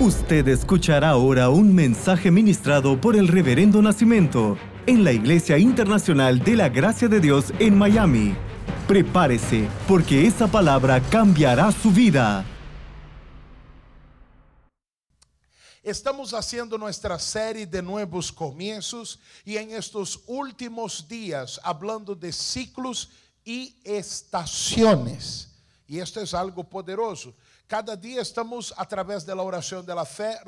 Usted escuchará ahora un mensaje ministrado por el Reverendo Nacimiento en la Iglesia Internacional de la Gracia de Dios en Miami. Prepárese, porque esa palabra cambiará su vida. Estamos haciendo nuestra serie de nuevos comienzos y en estos últimos días hablando de ciclos y estaciones. Y esto es algo poderoso. Cada dia estamos a través de la fé, de la fe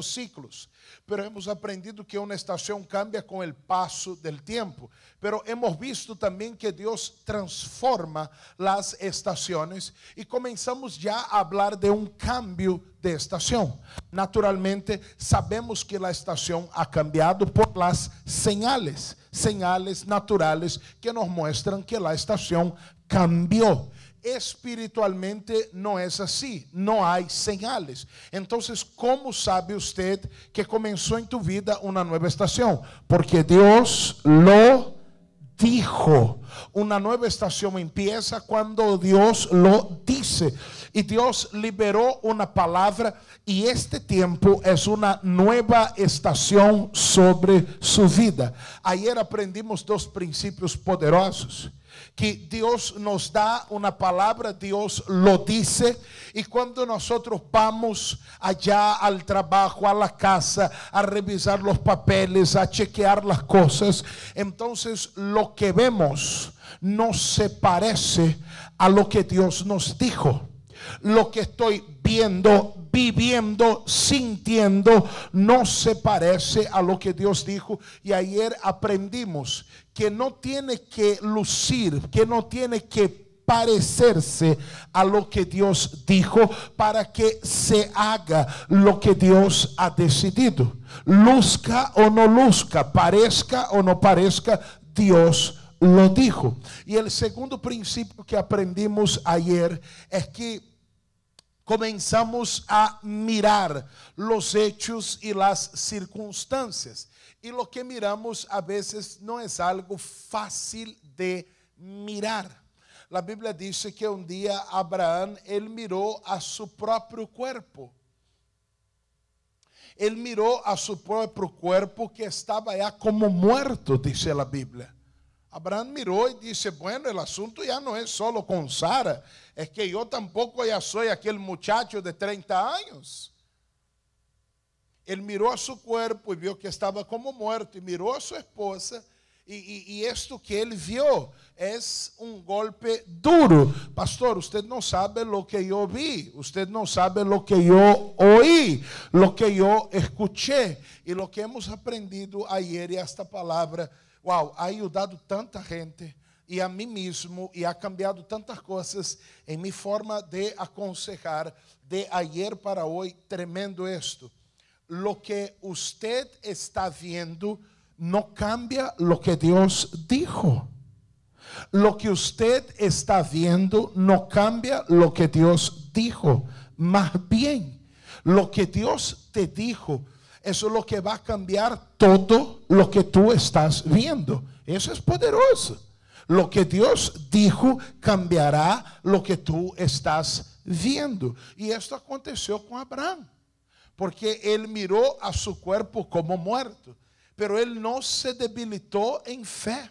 ciclos, pero hemos aprendido que uma estação cambia com o passo del tiempo, pero hemos visto também que Deus transforma as estaciones e começamos já a hablar de um cambio de estação. Naturalmente sabemos que a estação ha cambiado por las señales, señales naturales que nos muestran que a estação cambiou. Espiritualmente não é assim, não há señales. Então, como sabe usted que começou em tu vida uma nova estação? Porque Deus lo dijo. Uma nova estação empieza quando Deus lo dice. E Deus liberou uma palavra e este tempo é uma nova estação sobre sua vida. Ayer aprendimos dois princípios poderosos que Dios nos da una palabra, Dios lo dice, y cuando nosotros vamos allá al trabajo, a la casa, a revisar los papeles, a chequear las cosas, entonces lo que vemos no se parece a lo que Dios nos dijo. Lo que estoy viendo, viviendo, sintiendo, no se parece a lo que Dios dijo. Y ayer aprendimos que no tiene que lucir, que no tiene que parecerse a lo que Dios dijo para que se haga lo que Dios ha decidido. Luzca o no luzca, parezca o no parezca, Dios lo dijo. Y el segundo principio que aprendimos ayer es que comenzamos a mirar los hechos y las circunstancias. Y lo que miramos a veces no es algo fácil de mirar. La Biblia dice que un día Abraham, él miró a su propio cuerpo. Él miró a su propio cuerpo que estaba ya como muerto, dice la Biblia. Abraão mirou e disse: bueno, el asunto ya não é solo com Sara, es que eu tampouco ya soy aquele muchacho de 30 anos." Ele mirou a su cuerpo e viu que estava como muerto e mirou a sua esposa e, e, e isto que ele viu é um golpe duro. Pastor, você não sabe o que eu vi, você não sabe o que eu ouvi, o que eu escutei, e o que hemos aprendido ayer, e esta palavra Uau, ha ajudado tanta gente e a mim mesmo e ha cambiado tantas coisas em minha forma de aconselhar de ayer para hoje. Tremendo esto. Lo que usted está viendo no cambia lo que Deus dijo. Lo que usted está viendo no cambia lo que Dios dijo. Más bien, lo que Dios te dijo eso es lo que va a cambiar todo lo que tú estás viendo. Eso es poderoso. Lo que Dios dijo cambiará lo que tú estás viendo. Y esto aconteció con Abraham. Porque él miró a su cuerpo como muerto. Pero él no se debilitó en fe.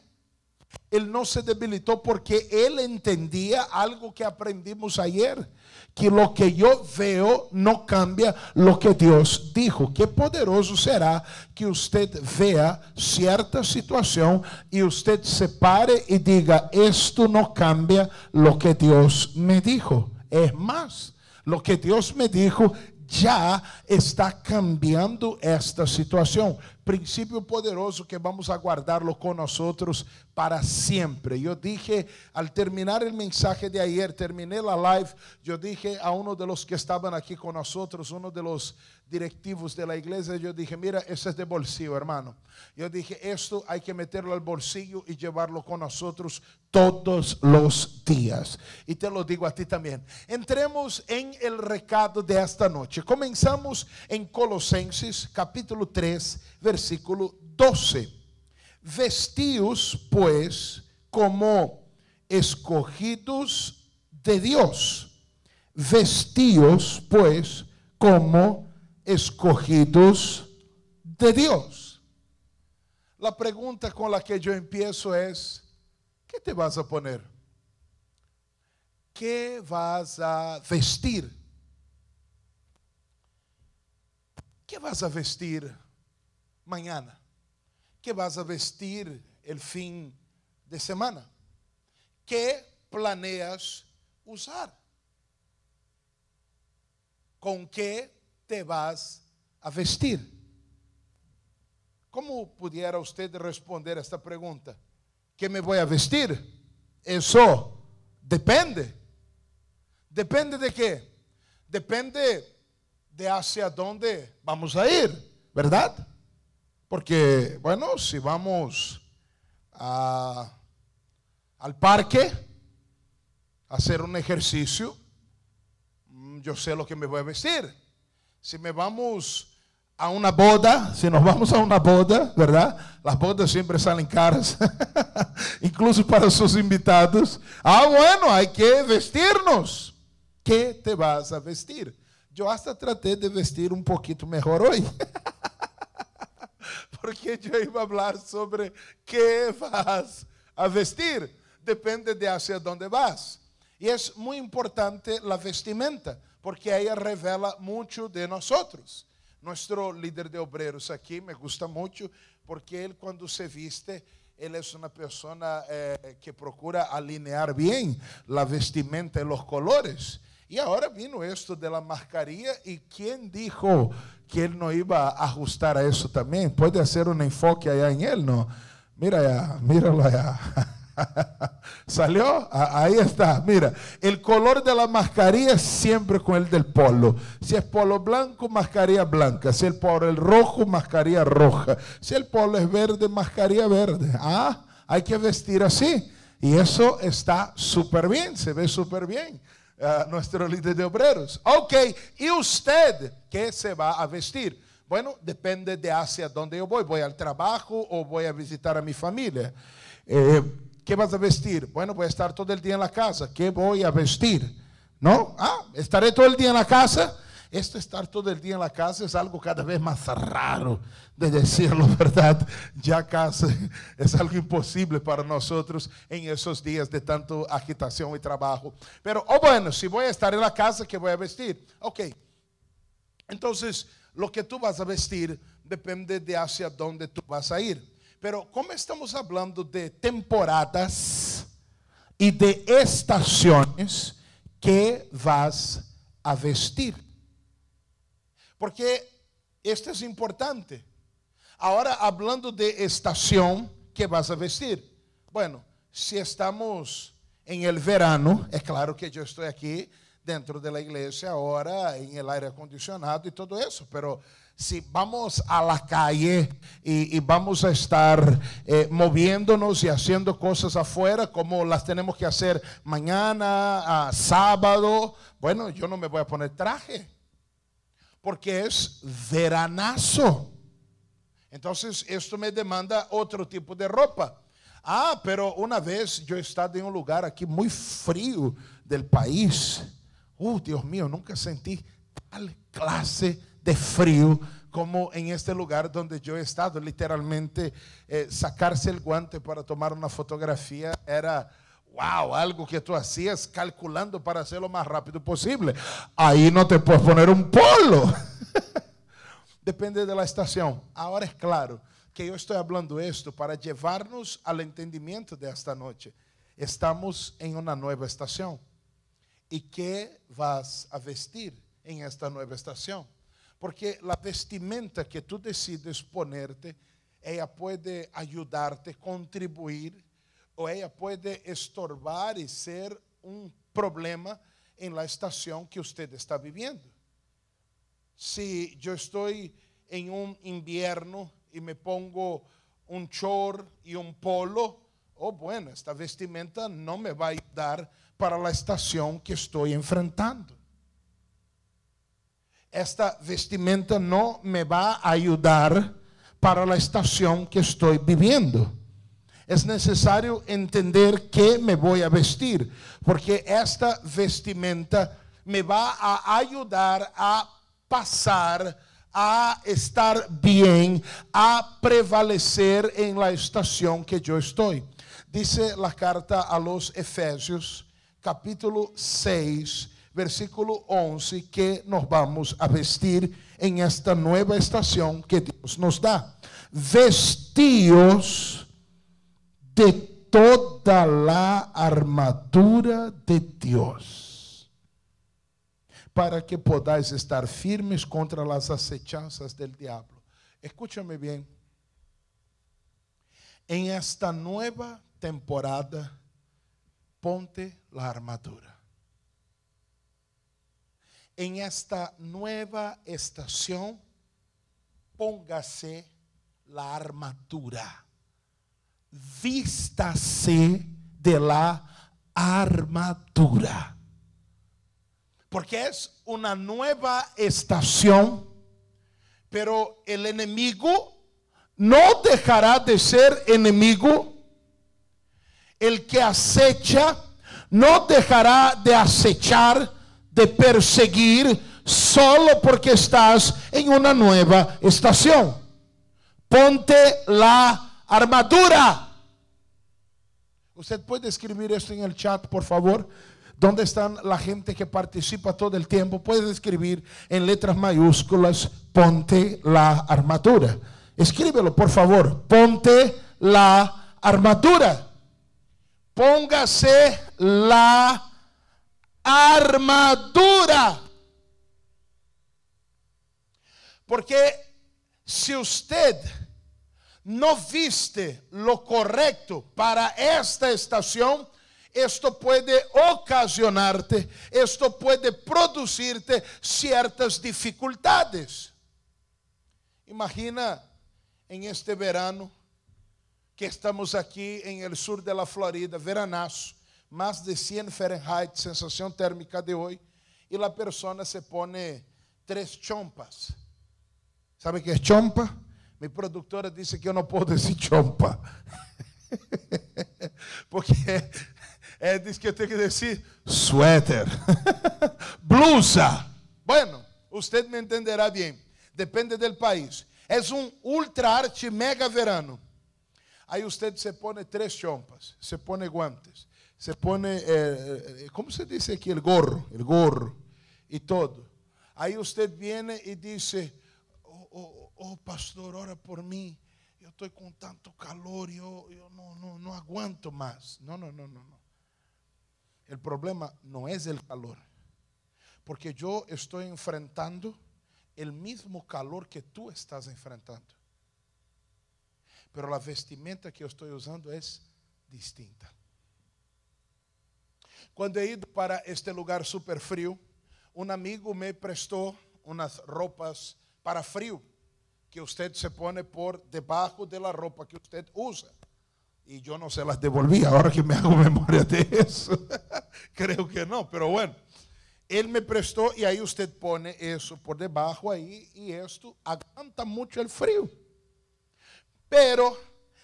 Él no se debilitó porque él entendía algo que aprendimos ayer que lo que yo veo no cambia lo que Dios dijo. Qué poderoso será que usted vea cierta situación y usted se pare y diga, esto no cambia lo que Dios me dijo. Es más, lo que Dios me dijo já está cambiando esta situação. Princípio poderoso que vamos aguardarlo com nós para sempre. Eu dije, al terminar o mensaje de ayer, terminé la live, eu dije a uno de los que estaban aqui com nós, uno de los directivos de la iglesia, yo dije, mira, ese es de bolsillo, hermano. Yo dije, esto hay que meterlo al bolsillo y llevarlo con nosotros todos los días. Y te lo digo a ti también. Entremos en el recado de esta noche. Comenzamos en Colosenses capítulo 3, versículo 12. Vestíos, pues, como escogidos de Dios. Vestíos, pues, como escogidos de Dios. La pregunta con la que yo empiezo es, ¿qué te vas a poner? ¿Qué vas a vestir? ¿Qué vas a vestir mañana? ¿Qué vas a vestir el fin de semana? ¿Qué planeas usar? ¿Con qué te vas a vestir? ¿Cómo pudiera usted responder a esta pregunta? ¿Qué me voy a vestir? Eso depende. ¿Depende de qué? Depende de hacia dónde vamos a ir, ¿verdad? Porque, bueno, si vamos al parque a hacer un ejercicio, mm, yo sé lo que me voy a vestir. Si me vamos a una boda, si nos vamos a una boda, ¿verdad? Las bodas siempre salen caras, incluso para sus invitados. Ah, bueno, hay que vestirnos. ¿Qué te vas a vestir? Yo hasta traté de vestir un poquito mejor hoy. porque eu ia falar sobre que vas a vestir. Depende de hacia onde vas. E é muito importante a vestimenta, porque ela revela muito de nós. Nosso líder de obreros aqui me gusta muito, porque ele, quando se viste, ele é uma pessoa eh, que procura alinear bem a vestimenta e os colores. Y ahora vino esto de la mascarilla y quién dijo que él no iba a ajustar a eso también. Puede hacer un enfoque allá en él, ¿no? Mira allá, míralo allá. ¿Salió? Ahí está. Mira, el color de la mascarilla es siempre con el del polo. Si es polo blanco, mascarilla blanca. Si el polo es rojo, mascarilla roja. Si el polo es verde, mascarilla verde. Ah, hay que vestir así. Y eso está súper bien, se ve súper bien. Uh, nuestro líder de obreros. Ok, ¿y usted qué se va a vestir? Bueno, depende de hacia dónde yo voy. ¿Voy al trabajo o voy a visitar a mi familia? Eh, ¿Qué vas a vestir? Bueno, voy a estar todo el día en la casa. ¿Qué voy a vestir? ¿No? Ah, estaré todo el día en la casa. Esto estar todo el día en la casa es algo cada vez más raro de decirlo, ¿verdad? Ya casi es algo imposible para nosotros en esos días de tanto agitación y trabajo. Pero, oh bueno, si voy a estar en la casa, ¿qué voy a vestir? Ok. Entonces, lo que tú vas a vestir depende de hacia dónde tú vas a ir. Pero como estamos hablando de temporadas y de estaciones, ¿qué vas a vestir? Porque esto es importante. Ahora, hablando de estación, ¿qué vas a vestir? Bueno, si estamos en el verano, es claro que yo estoy aquí dentro de la iglesia ahora en el aire acondicionado y todo eso, pero si vamos a la calle y, vamos a estar eh, moviéndonos y haciendo cosas afuera como las tenemos que hacer mañana, sábado, bueno, yo no me voy a poner traje porque es veranazo. Entonces, esto me demanda otro tipo de ropa. Ah, pero una vez yo he estado en un lugar aquí muy frío del país. Uh, Dios mío, nunca sentí tal clase de frío como en este lugar donde yo he estado. Literalmente, eh, sacarse el guante para tomar una fotografía era wow, algo que tú hacías calculando para hacerlo lo más rápido posible. Ahí no te puedes poner un polo. Depende de la estación. Ahora es claro que yo estoy hablando esto para llevarnos al entendimiento de esta noche. Estamos en una nueva estación. ¿Y qué vas a vestir en esta nueva estación? Porque la vestimenta que tú decides ponerte, ella puede ayudarte, contribuir o ella puede estorbar y ser un problema en la estación que usted está viviendo. Si yo estoy en un invierno y me pongo un short y un polo, oh bueno, esta vestimenta no me va a ayudar para la estación que estoy enfrentando. Esta vestimenta no me va a ayudar para la estación que estoy viviendo es necesario entender qué me voy a vestir, porque esta vestimenta me va a ayudar a pasar a estar bien, a prevalecer en la estación que yo estoy. Dice la carta a los Efesios, capítulo 6, versículo 11, que nos vamos a vestir en esta nueva estación que Dios nos da. Vestíos de toda la armadura de Dios para que podáis estar firmes contra las acechanzas del diablo. Escúchame bien. En esta nueva temporada, ponte la armadura. En esta nueva estación, póngase la armadura. Vístase de la armadura porque es una nueva estación, pero el enemigo no dejará de ser enemigo. El que acecha no dejará de acechar, de perseguir, solo porque estás en una nueva estación. Ponte la armadura. Usted puede escribir esto en el chat, por favor. ¿Dónde están la gente que participa todo el tiempo? Puedes escribir en letras mayúsculas, ponte la armadura. Escríbelo, por favor. Ponte la armadura. Póngase la armadura. Porque si usted no viste lo correcto para esta estación, esto puede ocasionarte, esto puede producirte ciertas dificultades. Imagina en este verano que estamos aquí en el sur de la Florida, veranazo, más de 100 Fahrenheit, sensación térmica de hoy, y la persona se pone tres chompas. ¿Sabe qué es chompa? Mi productora dice que yo no puedo decir chompa. Porque é, diz que eu tenho que dizer suéter, blusa. Bueno, usted me entenderá bem. Depende do país. É um ultra arte mega verano. Aí usted se pone três chompas, se pone guantes, se pone, eh, como se diz aqui, o gorro, o gorro e todo. Aí usted viene e diz, oh, oh pastor, ora por mim. Eu estou com tanto calor e eu, eu não, não, não aguento mais. Não, não, não, não. El problema no es el calor, porque yo estoy enfrentando el mismo calor que tú estás enfrentando. Pero la vestimenta que yo estoy usando es distinta. Cuando he ido para este lugar súper frío, un amigo me prestó unas ropas para frío que usted se pone por debajo de la ropa que usted usa y yo no se las devolví. Ahora que me hago memoria de eso, creo que no, pero bueno. Él me prestó y ahí usted pone eso por debajo ahí y esto aguanta mucho el frío. Pero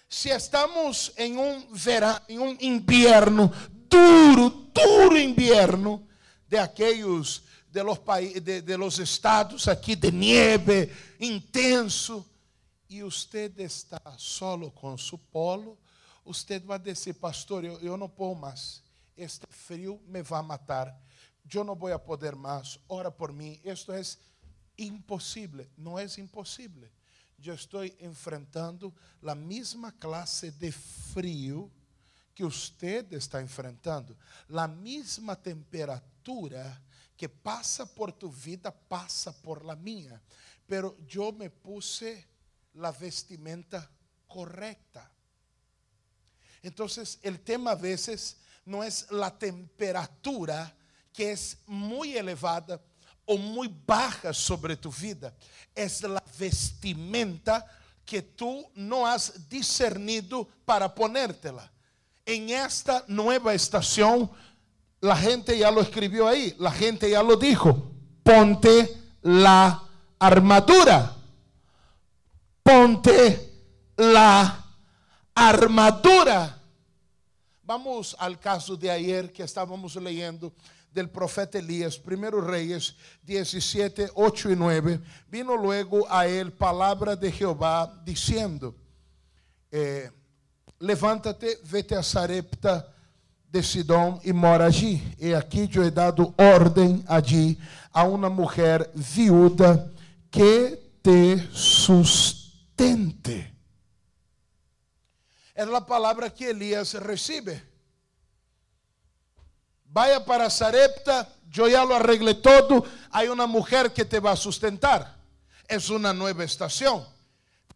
si estamos en un verano, en un invierno duro, duro invierno de aquellos de los, de, de los estados aqui de nieve intenso, e você está solo com seu polo, você vai dizer, pastor, eu, eu não posso mais, este frio me vai matar, eu não vou poder mais, ora por mim, isto é impossível, não é impossível. Eu estou enfrentando a mesma classe de frio que você está enfrentando, a mesma temperatura que pasa por tu vida pasa por la mía, pero yo me puse la vestimenta correcta. Entonces, el tema a veces no es la temperatura que es muy elevada o muy baja sobre tu vida, es la vestimenta que tú no has discernido para ponértela. En esta nueva estación, la gente ya lo escribió ahí, la gente ya lo dijo, ponte la armadura, ponte la armadura. Vamos al caso de ayer que estábamos leyendo del profeta Elías, primero Reyes 17, 8 y 9, vino luego a él palabra de Jehová diciendo, eh, levántate, vete a Sarepta de Sidom e mora allí. E aqui eu he é dado ordem ali a uma mulher viúva que te sustente. É a palavra que Elias recebe. Vaya para Sarepta, eu já lo arreglé todo. Há uma mulher que te vai sustentar. É uma nova estação.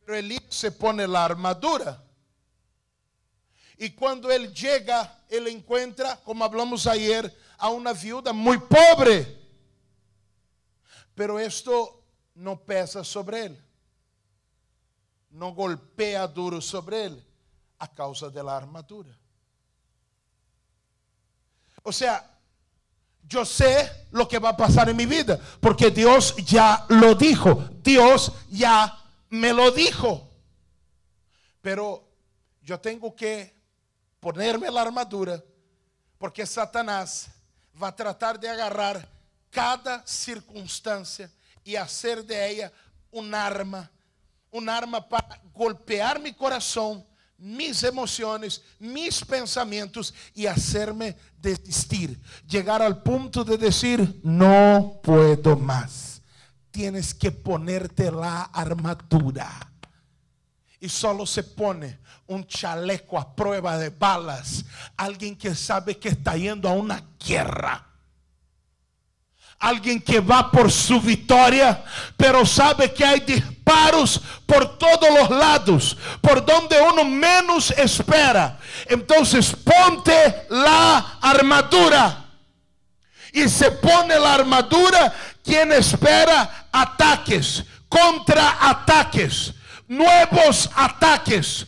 Pero Elias se põe a armadura. E quando ele chega él encuentra, como hablamos ayer, a una viuda muy pobre. Pero esto no pesa sobre él. No golpea duro sobre él a causa de la armadura. O sea, yo sé lo que va a pasar en mi vida, porque Dios ya lo dijo, Dios ya me lo dijo. Pero yo tengo que ponerme la armadura, porque Satanás vai tratar de agarrar cada circunstância e fazer de ella um arma, um arma para golpear mi coração, mis emoções, mis pensamentos e hacerme desistir, chegar ao ponto de dizer não puedo mais. Tienes que ponerte la armadura. Y solo se pone un chaleco a prueba de balas. Alguien que sabe que está yendo a una guerra alguien que va por su victoria, pero sabe que hay disparos por todos los lados, por donde uno menos espera. Entonces ponte la armadura. Y se pone la armadura quien espera ataques, contraataques, nuevos ataques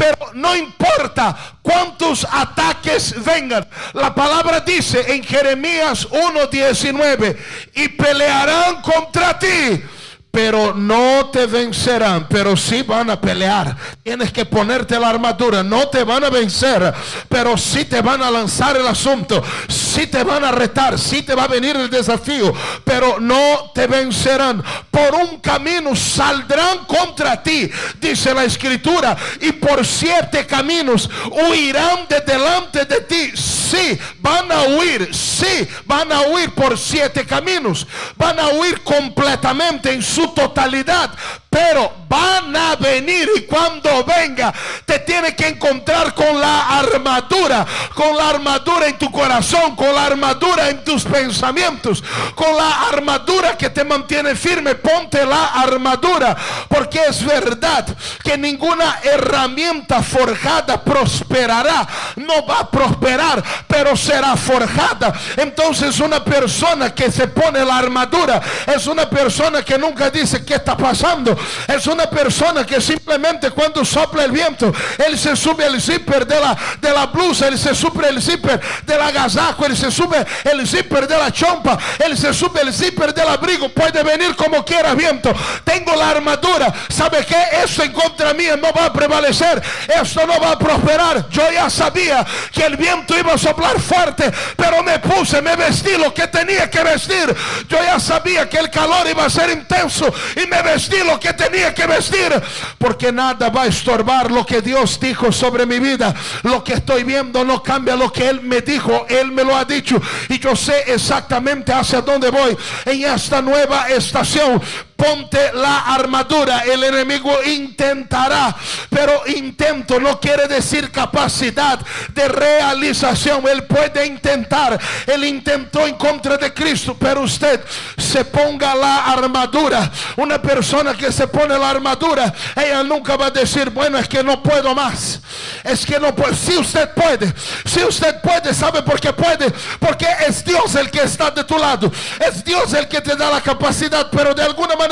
pero no importa cuántos ataques vengan. La palabra dice en Jeremías 1:19, y pelearán contra ti pero no te vencerán, pero sí van a pelear. Tienes que ponerte la armadura, no te van a vencer, pero sí te van a lanzar el asunto, sí te van a retar, sí te va a venir el desafío, pero no te vencerán. Por un camino saldrán contra ti, dice la escritura, y por siete caminos huirán de delante de ti. Sí, van a huir, sí, van a huir por siete caminos, van a huir completamente en su totalidad, pero van a venir y cuando venga te tiene que encontrar con la armadura, con la armadura en tu corazón, con la armadura en tus pensamientos, con la armadura que te mantiene firme. Ponte la armadura, porque es verdad que ninguna herramienta forjada prosperará, no va a prosperar, pero será forjada. Entonces una persona que se pone la armadura es una persona que nunca dice qué está pasando. Es una persona que simplemente cuando sopla el viento, él se sube el zipper de la, de la blusa, él se sube el zipper del agasajo, él se sube el zipper de la chompa, él se sube el zipper del abrigo. Puede venir como quiera viento. Tengo la armadura. ¿Sabe qué? Eso en contra mía no va a prevalecer. Esto no va a prosperar. Yo ya sabía que el viento iba a soplar fuerte, pero me puse, me vestí lo que tenía que vestir. Yo ya sabía que el calor iba a ser intenso y me vestí lo que tenía que vestir, porque nada va a estorbar lo que Dios dijo sobre mi vida. Lo que estoy viendo no cambia lo que Él me dijo, Él me lo ha dicho y yo sé exactamente hacia dónde voy en esta nueva estación ponte la armadura. El enemigo intentará, pero intento no quiere decir capacidad de realización. Él puede intentar. Él intentó en contra de Cristo, pero usted se ponga la armadura. Una persona que se pone la armadura, ella nunca va a decir, bueno, es que no puedo más. Es que no puedo. Si usted puede, si usted puede, ¿sabe por qué puede? Porque es Dios el que está de tu lado. Es Dios el que te da la capacidad, pero de alguna manera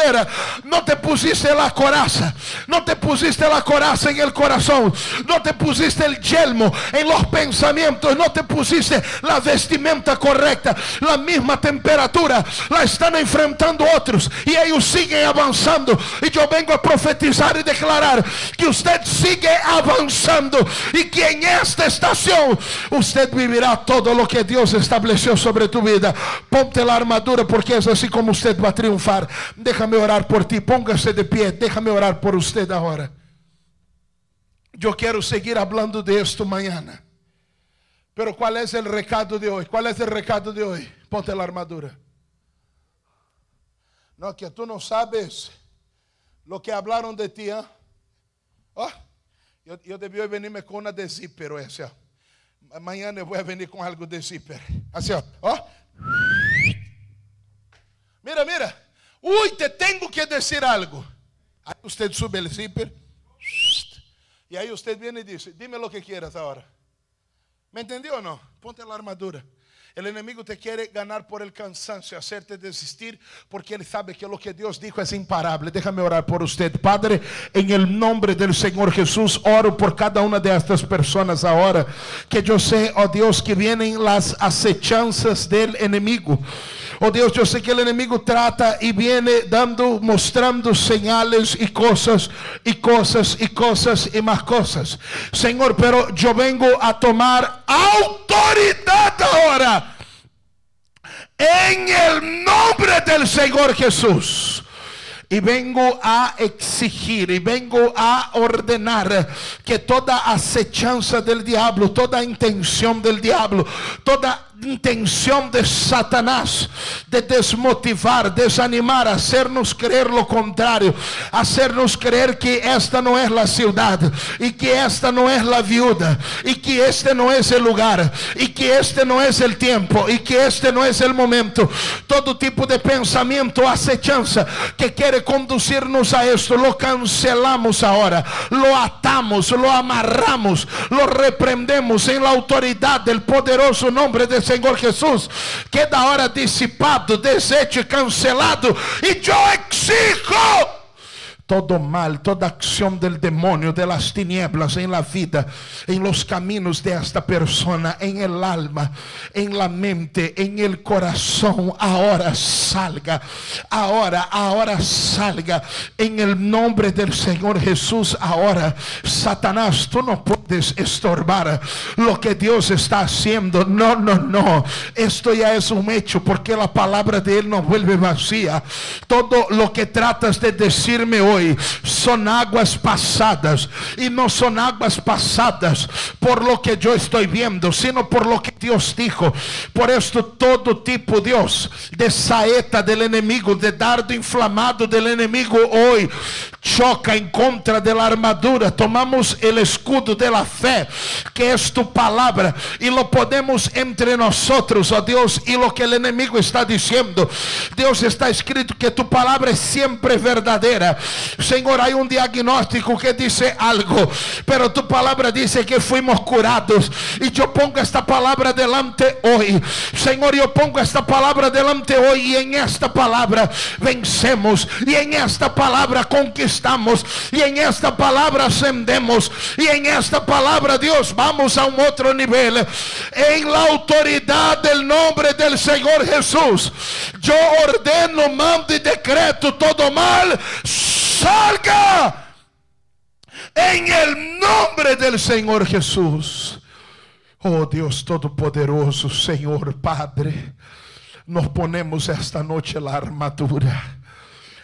No te pusiste la coraza, no te pusiste la coraza en el corazón, no te pusiste el yelmo en los pensamientos, no te pusiste la vestimenta correcta, la misma temperatura, la están enfrentando otros y ellos siguen avanzando. Y yo vengo a profetizar y declarar que usted sigue avanzando y que en esta estación usted vivirá todo lo que Dios estableció sobre tu vida. Ponte la armadura porque es así como usted va a triunfar. Déjame orar por ti, póngase de pie, déjame orar por usted ahora. Yo quiero seguir hablando de esto mañana. Pero ¿cuál es el recado de hoy? ¿Cuál es el recado de hoy? Ponte la armadura. No, que tú no sabes lo que hablaron de ti. ¿eh? Oh, yo, yo debí venirme con una de zipper, esa. Mañana voy a venir con algo de zipper. Así, oh. Mira, mira. Uy, te tengo que decir algo. Ahí usted sube el zipper. Y ahí usted viene y dice, dime lo que quieras ahora. ¿Me entendió o no? Ponte la armadura. El enemigo te quiere ganar por el cansancio, hacerte desistir, porque él sabe que lo que Dios dijo es imparable. Déjame orar por usted. Padre, en el nombre del Señor Jesús, oro por cada una de estas personas ahora. Que yo sé, oh Dios, que vienen las acechanzas del enemigo. Oh Dios, yo sé que el enemigo trata y viene dando, mostrando señales y cosas y cosas y cosas y más cosas. Señor, pero yo vengo a tomar autoridad ahora. En el nombre del Señor Jesús. Y vengo a exigir y vengo a ordenar que toda acechanza del diablo, toda intención del diablo, toda intención de Satanás de desmotivar, desanimar, hacernos creer lo contrario, hacernos creer que esta no es la ciudad y que esta no es la viuda y que este no es el lugar y que este no es el tiempo y que este no es el momento. Todo tipo de pensamiento, acechanza que quiere conducirnos a esto, lo cancelamos ahora, lo atamos, lo amarramos, lo reprendemos en la autoridad del poderoso nombre de Señor Jesús, queda ahora disipado, deshecho, cancelado. Y yo exijo todo mal, toda acción del demonio, de las tinieblas en la vida, en los caminos de esta persona, en el alma, en la mente, en el corazón, ahora salga, ahora, ahora salga, en el nombre del Señor Jesús, ahora, Satanás, tú no puedes estorbar lo que Dios está haciendo, no, no, no, esto ya es un hecho, porque la palabra de Él no vuelve vacía, todo lo que tratas de decirme hoy, son aguas pasadas. Y no son aguas pasadas por lo que yo estoy viendo, sino por lo que Dios dijo. Por esto todo tipo, Dios, de saeta del enemigo, de dardo inflamado del enemigo hoy, choca en contra de la armadura. Tomamos el escudo de la fe, que es tu palabra, y lo podemos entre nosotros, oh Dios, y lo que el enemigo está diciendo. Dios está escrito que tu palabra es siempre verdadera. Señor, hay un diagnóstico que dice algo, pero tu palabra dice que fuimos curados. Y yo pongo esta palabra delante hoy. Señor, yo pongo esta palabra delante hoy y en esta palabra vencemos. Y en esta palabra conquistamos. Y en esta palabra ascendemos. Y en esta palabra, Dios, vamos a un otro nivel. En la autoridad del nombre del Señor Jesús. Yo ordeno, mando y decreto todo mal salga en el nombre del Señor Jesús. Oh Dios Todopoderoso, Señor Padre, nos ponemos esta noche la armadura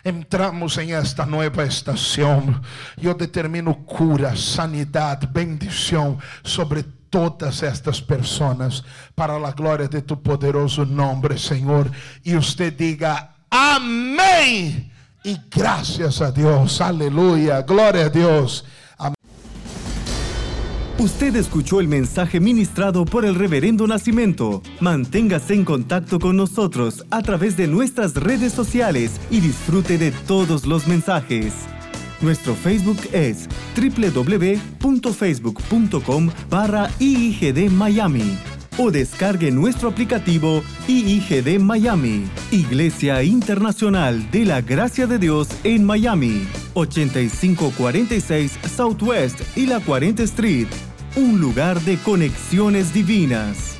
entramos em esta nova estação. Eu determino cura, sanidade, bendição sobre todas estas pessoas, para a glória de tu poderoso nome, Senhor. E você diga amém. E graças a Deus, aleluia, glória a Deus. Usted escuchó el mensaje ministrado por el reverendo Nacimiento. Manténgase en contacto con nosotros a través de nuestras redes sociales y disfrute de todos los mensajes. Nuestro Facebook es www.facebook.com barra Miami. o descargue nuestro aplicativo IIGD Miami, Iglesia Internacional de la Gracia de Dios en Miami, 8546 Southwest y la 40 Street, un lugar de conexiones divinas.